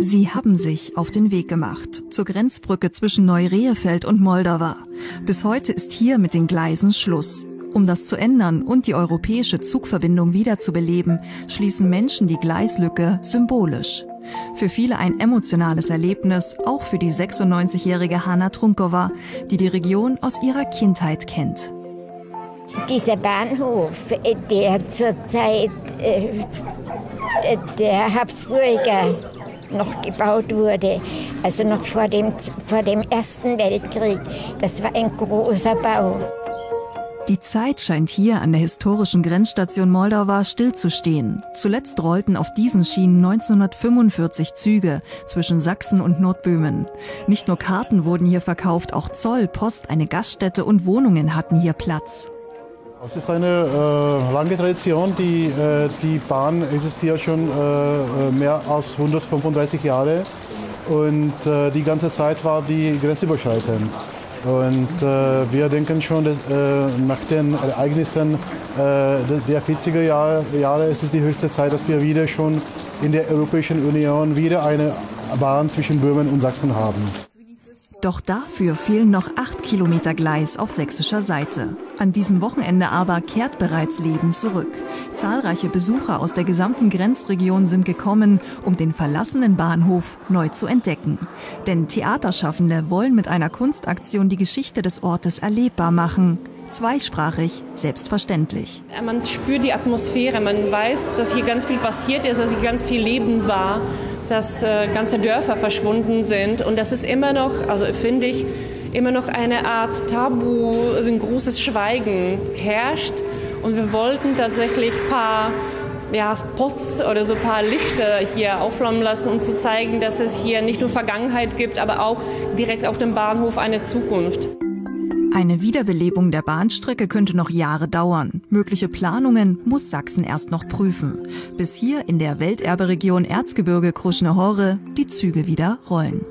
Sie haben sich auf den Weg gemacht zur Grenzbrücke zwischen Neu-Rehefeld und Moldau. Bis heute ist hier mit den Gleisen Schluss. Um das zu ändern und die europäische Zugverbindung wiederzubeleben, schließen Menschen die Gleislücke symbolisch. Für viele ein emotionales Erlebnis, auch für die 96-jährige Hanna Trunkova, die die Region aus ihrer Kindheit kennt. Dieser Bahnhof, der zurzeit äh, der Habsburger noch gebaut wurde, also noch vor dem, vor dem Ersten Weltkrieg, das war ein großer Bau. Die Zeit scheint hier an der historischen Grenzstation Moldau stillzustehen. Zuletzt rollten auf diesen Schienen 1945 Züge zwischen Sachsen und Nordböhmen. Nicht nur Karten wurden hier verkauft, auch Zoll, Post, eine Gaststätte und Wohnungen hatten hier Platz. Es ist eine äh, lange Tradition. Die, äh, die Bahn existiert schon äh, mehr als 135 Jahre und äh, die ganze Zeit war die grenzüberschreitend. Und äh, wir denken schon, dass, äh, nach den Ereignissen der 40er Jahre, Jahre ist es die höchste Zeit, dass wir wieder schon in der Europäischen Union wieder eine Bahn zwischen Böhmen und Sachsen haben. Doch dafür fehlen noch acht Kilometer Gleis auf sächsischer Seite. An diesem Wochenende aber kehrt bereits Leben zurück. Zahlreiche Besucher aus der gesamten Grenzregion sind gekommen, um den verlassenen Bahnhof neu zu entdecken. Denn Theaterschaffende wollen mit einer Kunstaktion die Geschichte des Ortes erlebbar machen. Zweisprachig, selbstverständlich. Man spürt die Atmosphäre, man weiß, dass hier ganz viel passiert ist, dass hier ganz viel Leben war dass äh, ganze Dörfer verschwunden sind. Und das ist immer noch, also finde ich, immer noch eine Art Tabu, also ein großes Schweigen herrscht. Und wir wollten tatsächlich ein paar ja, Spots oder so ein paar Lichter hier aufflammen lassen, um zu zeigen, dass es hier nicht nur Vergangenheit gibt, aber auch direkt auf dem Bahnhof eine Zukunft. Eine Wiederbelebung der Bahnstrecke könnte noch Jahre dauern. Mögliche Planungen muss Sachsen erst noch prüfen, bis hier in der Welterberegion Erzgebirge Kruschne-Hore die Züge wieder rollen.